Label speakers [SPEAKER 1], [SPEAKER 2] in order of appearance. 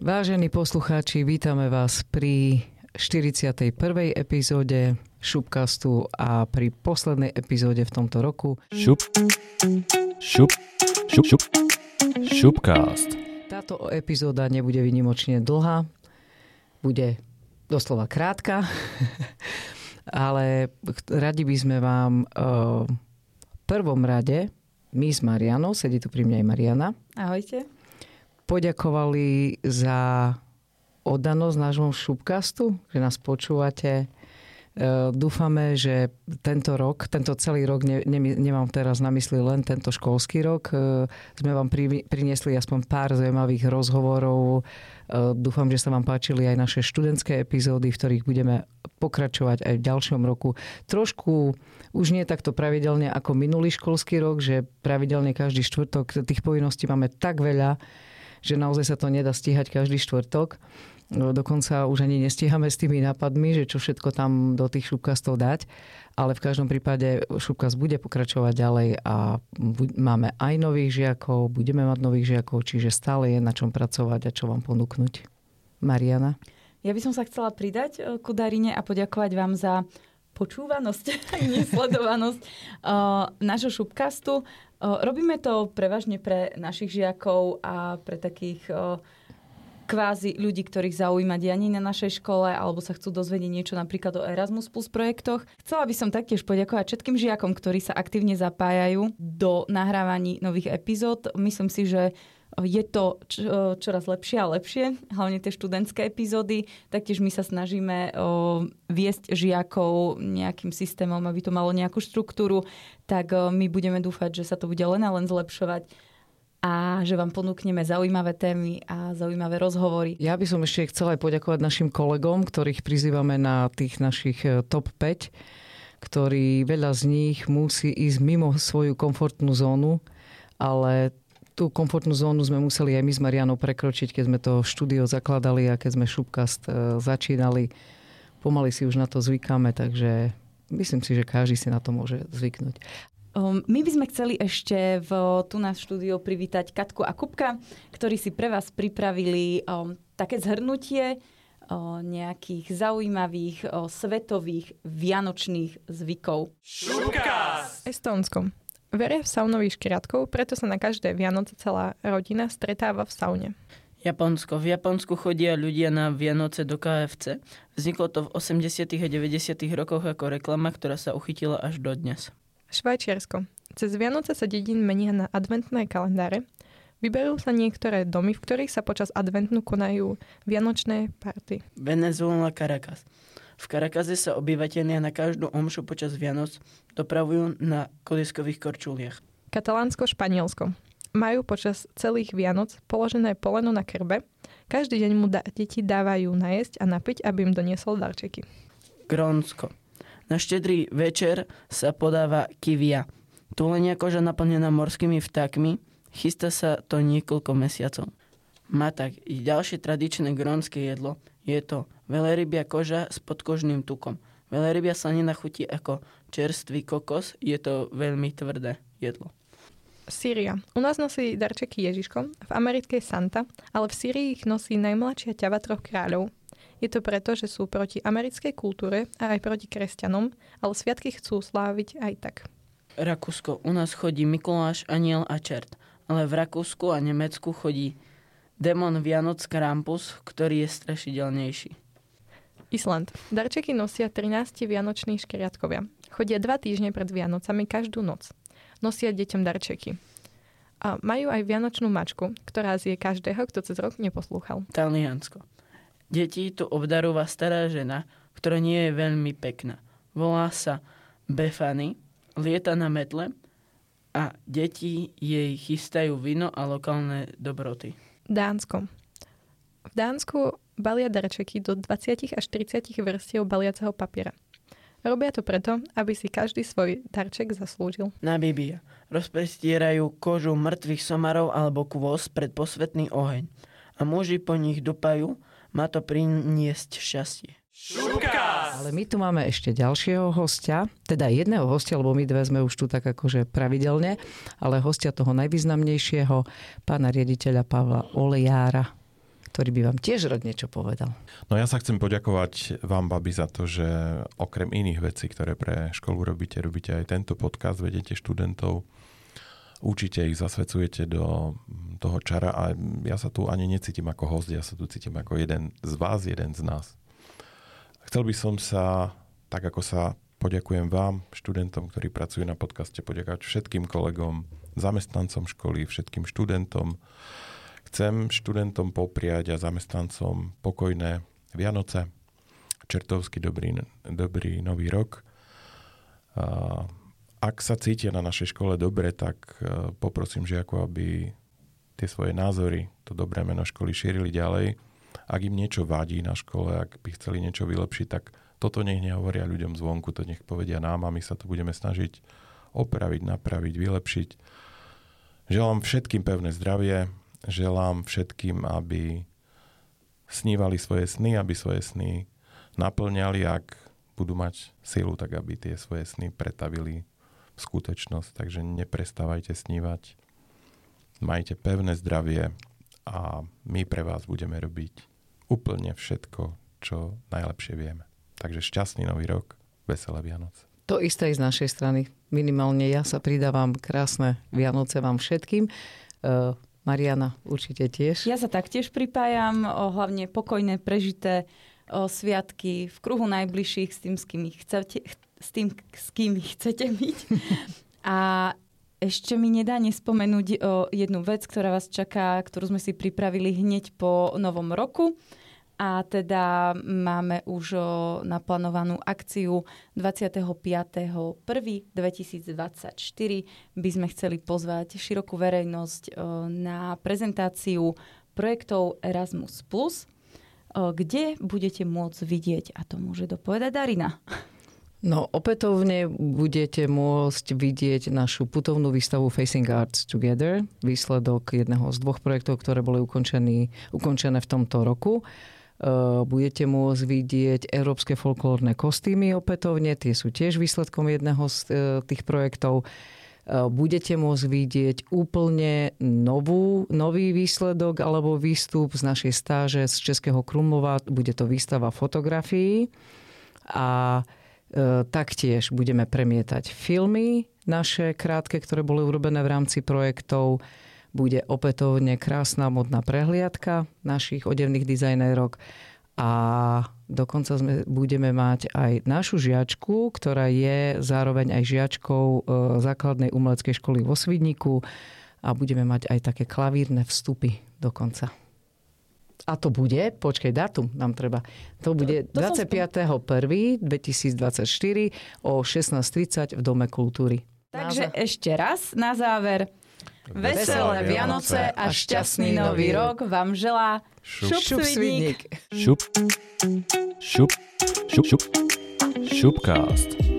[SPEAKER 1] Vážení poslucháči, vítame vás pri 41. epizóde Šupkastu a pri poslednej epizóde v tomto roku.
[SPEAKER 2] Šup, šup, šup, šup, šupkast.
[SPEAKER 1] Táto epizóda nebude vynimočne dlhá, bude doslova krátka, ale radi by sme vám uh, v prvom rade, my s Marianou, sedí tu pri mne aj Mariana.
[SPEAKER 3] Ahojte
[SPEAKER 1] poďakovali za oddanosť nášmu šupkastu, že nás počúvate. E, dúfame, že tento rok, tento celý rok, ne, ne, nemám teraz na mysli len tento školský rok, e, sme vám pri, priniesli aspoň pár zaujímavých rozhovorov. E, dúfam, že sa vám páčili aj naše študentské epizódy, v ktorých budeme pokračovať aj v ďalšom roku. Trošku už nie takto pravidelne ako minulý školský rok, že pravidelne každý štvrtok tých povinností máme tak veľa, že naozaj sa to nedá stíhať každý štvrtok. No, dokonca už ani nestíhame s tými nápadmi, že čo všetko tam do tých šupkastov dať. Ale v každom prípade šupkast bude pokračovať ďalej a máme aj nových žiakov, budeme mať nových žiakov, čiže stále je na čom pracovať a čo vám ponúknuť. Mariana?
[SPEAKER 3] Ja by som sa chcela pridať eh, ku Darine a poďakovať vám za počúvanosť, nesledovanosť uh, nášho šupkastu. Robíme to prevažne pre našich žiakov a pre takých kvázi ľudí, ktorých zaujíma dianie na našej škole alebo sa chcú dozvedieť niečo napríklad o Erasmus Plus projektoch. Chcela by som taktiež poďakovať všetkým žiakom, ktorí sa aktívne zapájajú do nahrávaní nových epizód. Myslím si, že je to čoraz lepšie a lepšie, hlavne tie študentské epizódy. Taktiež my sa snažíme viesť žiakov nejakým systémom, aby to malo nejakú štruktúru, tak my budeme dúfať, že sa to bude len a len zlepšovať a že vám ponúkneme zaujímavé témy a zaujímavé rozhovory.
[SPEAKER 1] Ja by som ešte chcela aj poďakovať našim kolegom, ktorých prizývame na tých našich e, top 5, ktorí veľa z nich musí ísť mimo svoju komfortnú zónu, ale tú komfortnú zónu sme museli aj my s Marianou prekročiť, keď sme to štúdio zakladali a keď sme Šupkast e, začínali. Pomaly si už na to zvykáme, takže myslím si, že každý si na to môže zvyknúť.
[SPEAKER 3] Um, my by sme chceli ešte v, tu na štúdio privítať Katku a Kupka, ktorí si pre vás pripravili um, také zhrnutie um, nejakých zaujímavých um, svetových vianočných zvykov.
[SPEAKER 4] Šupkas! Estónskom. Veria v saunových škriatkov, preto sa na každé Vianoce celá rodina stretáva v saune.
[SPEAKER 5] Japonsko. V Japonsku chodia ľudia na Vianoce do KFC. Vzniklo to v 80. a 90. rokoch ako reklama, ktorá sa uchytila až do dnes.
[SPEAKER 4] Švajčiarsko. Cez Vianoce sa dedín menia na adventné kalendáre. Vyberú sa niektoré domy, v ktorých sa počas adventu konajú vianočné party.
[SPEAKER 5] Venezuela Caracas. V Karakaze sa obyvateľia na každú omšu počas Vianoc dopravujú na koliskových korčuliach.
[SPEAKER 4] Katalánsko, Španielsko. Majú počas celých Vianoc položené poleno na krbe. Každý deň mu da- deti dávajú najesť a napiť, aby im doniesol darčeky.
[SPEAKER 5] Grónsko. Na štedrý večer sa podáva kivia. Tulenia koža naplnená morskými vtákmi. Chystá sa to niekoľko mesiacov. Matak i ďalšie tradičné grónske jedlo je to velerybia koža s podkožným tukom. Velerybia slanina chutí ako čerstvý kokos, je to veľmi tvrdé jedlo.
[SPEAKER 4] Sýria. U nás nosí darčeky Ježiško, v Amerike Santa, ale v Sýrii ich nosí najmladšia ťava troch kráľov. Je to preto, že sú proti americkej kultúre a aj proti kresťanom, ale sviatky chcú sláviť aj tak.
[SPEAKER 5] Rakúsko. U nás chodí Mikuláš, aniel a čert, ale v Rakúsku a Nemecku chodí Demon Vianoc Krampus, ktorý je strašidelnejší.
[SPEAKER 4] Island. Darčeky nosia 13 vianoční škriatkovia. Chodia dva týždne pred Vianocami každú noc. Nosia deťom darčeky. A majú aj vianočnú mačku, ktorá zje každého, kto cez rok neposlúchal.
[SPEAKER 5] Taliansko. Deti tu obdarúva stará žena, ktorá nie je veľmi pekná. Volá sa Befany, lieta na metle a deti jej chystajú víno a lokálne dobroty.
[SPEAKER 4] Dánsko. V Dánsku balia darčeky do 20 až 30 vrstiev baliaceho papiera. Robia to preto, aby si každý svoj darček zaslúžil.
[SPEAKER 5] Bibia. Rozprestierajú kožu mŕtvych somarov alebo kôz pred posvetný oheň. A muži po nich dupajú, má to priniesť šťastie.
[SPEAKER 1] Šupkas! Ale my tu máme ešte ďalšieho hostia, teda jedného hostia, lebo my dve sme už tu tak akože pravidelne, ale hostia toho najvýznamnejšieho, pána riaditeľa Pavla Olejára, ktorý by vám tiež rád niečo povedal.
[SPEAKER 6] No ja sa chcem poďakovať vám, babi, za to, že okrem iných vecí, ktoré pre školu robíte, robíte aj tento podcast, vedete študentov, učíte ich, zasvedcujete do toho čara a ja sa tu ani necítim ako host, ja sa tu cítim ako jeden z vás, jeden z nás. Chcel by som sa, tak ako sa poďakujem vám, študentom, ktorí pracujú na podcaste, poďakovať všetkým kolegom, zamestnancom školy, všetkým študentom. Chcem študentom popriať a zamestnancom pokojné Vianoce, čertovský dobrý, dobrý nový rok. Ak sa cítia na našej škole dobre, tak e, poprosím žiakov, aby tie svoje názory, to dobré meno školy šírili ďalej. Ak im niečo vadí na škole, ak by chceli niečo vylepšiť, tak toto nech nehovoria ľuďom zvonku, to nech povedia nám a my sa to budeme snažiť opraviť, napraviť, vylepšiť. Želám všetkým pevné zdravie, želám všetkým, aby snívali svoje sny, aby svoje sny naplňali, ak budú mať silu, tak aby tie svoje sny pretavili v skutočnosť. Takže neprestávajte snívať, majte pevné zdravie a my pre vás budeme robiť úplne všetko, čo najlepšie vieme. Takže šťastný nový rok, veselé Vianoce.
[SPEAKER 1] To isté z našej strany. Minimálne ja sa pridávam krásne Vianoce vám všetkým. Mariana určite tiež.
[SPEAKER 3] Ja sa taktiež pripájam, o, hlavne pokojné, prežité o, sviatky v kruhu najbližších s tým, s kým chcete, s tým, s kým chcete byť. A ešte mi nedá nespomenúť o jednu vec, ktorá vás čaká, ktorú sme si pripravili hneď po novom roku a teda máme už naplánovanú akciu 25.1.2024. By sme chceli pozvať širokú verejnosť na prezentáciu projektov Erasmus+, kde budete môcť vidieť, a to môže dopovedať Darina.
[SPEAKER 1] No, opätovne budete môcť vidieť našu putovnú výstavu Facing Arts Together, výsledok jedného z dvoch projektov, ktoré boli ukončené v tomto roku. Eh, budete môcť vidieť európske folklórne kostýmy opätovne, tie sú tiež výsledkom jedného z eh, tých projektov. Eh, budete môcť vidieť úplne novú, nový výsledok alebo výstup z našej stáže z Českého Krumlova. Bude to výstava fotografií a taktiež budeme premietať filmy naše krátke, ktoré boli urobené v rámci projektov bude opätovne krásna modná prehliadka našich odevných dizajnérok a dokonca sme, budeme mať aj našu žiačku, ktorá je zároveň aj žiačkou e, základnej umeleckej školy vo Svidniku a budeme mať aj také klavírne vstupy dokonca. A to bude, počkej, datum nám treba. To bude to, to 25.1.2024 o 16.30 v Dome kultúry.
[SPEAKER 3] Takže ešte raz na záver. Veselé Vianoce a šťastný nový rok vám želá Šup, šup Svidník.
[SPEAKER 2] Šup, šup, šup, šup, šupcast.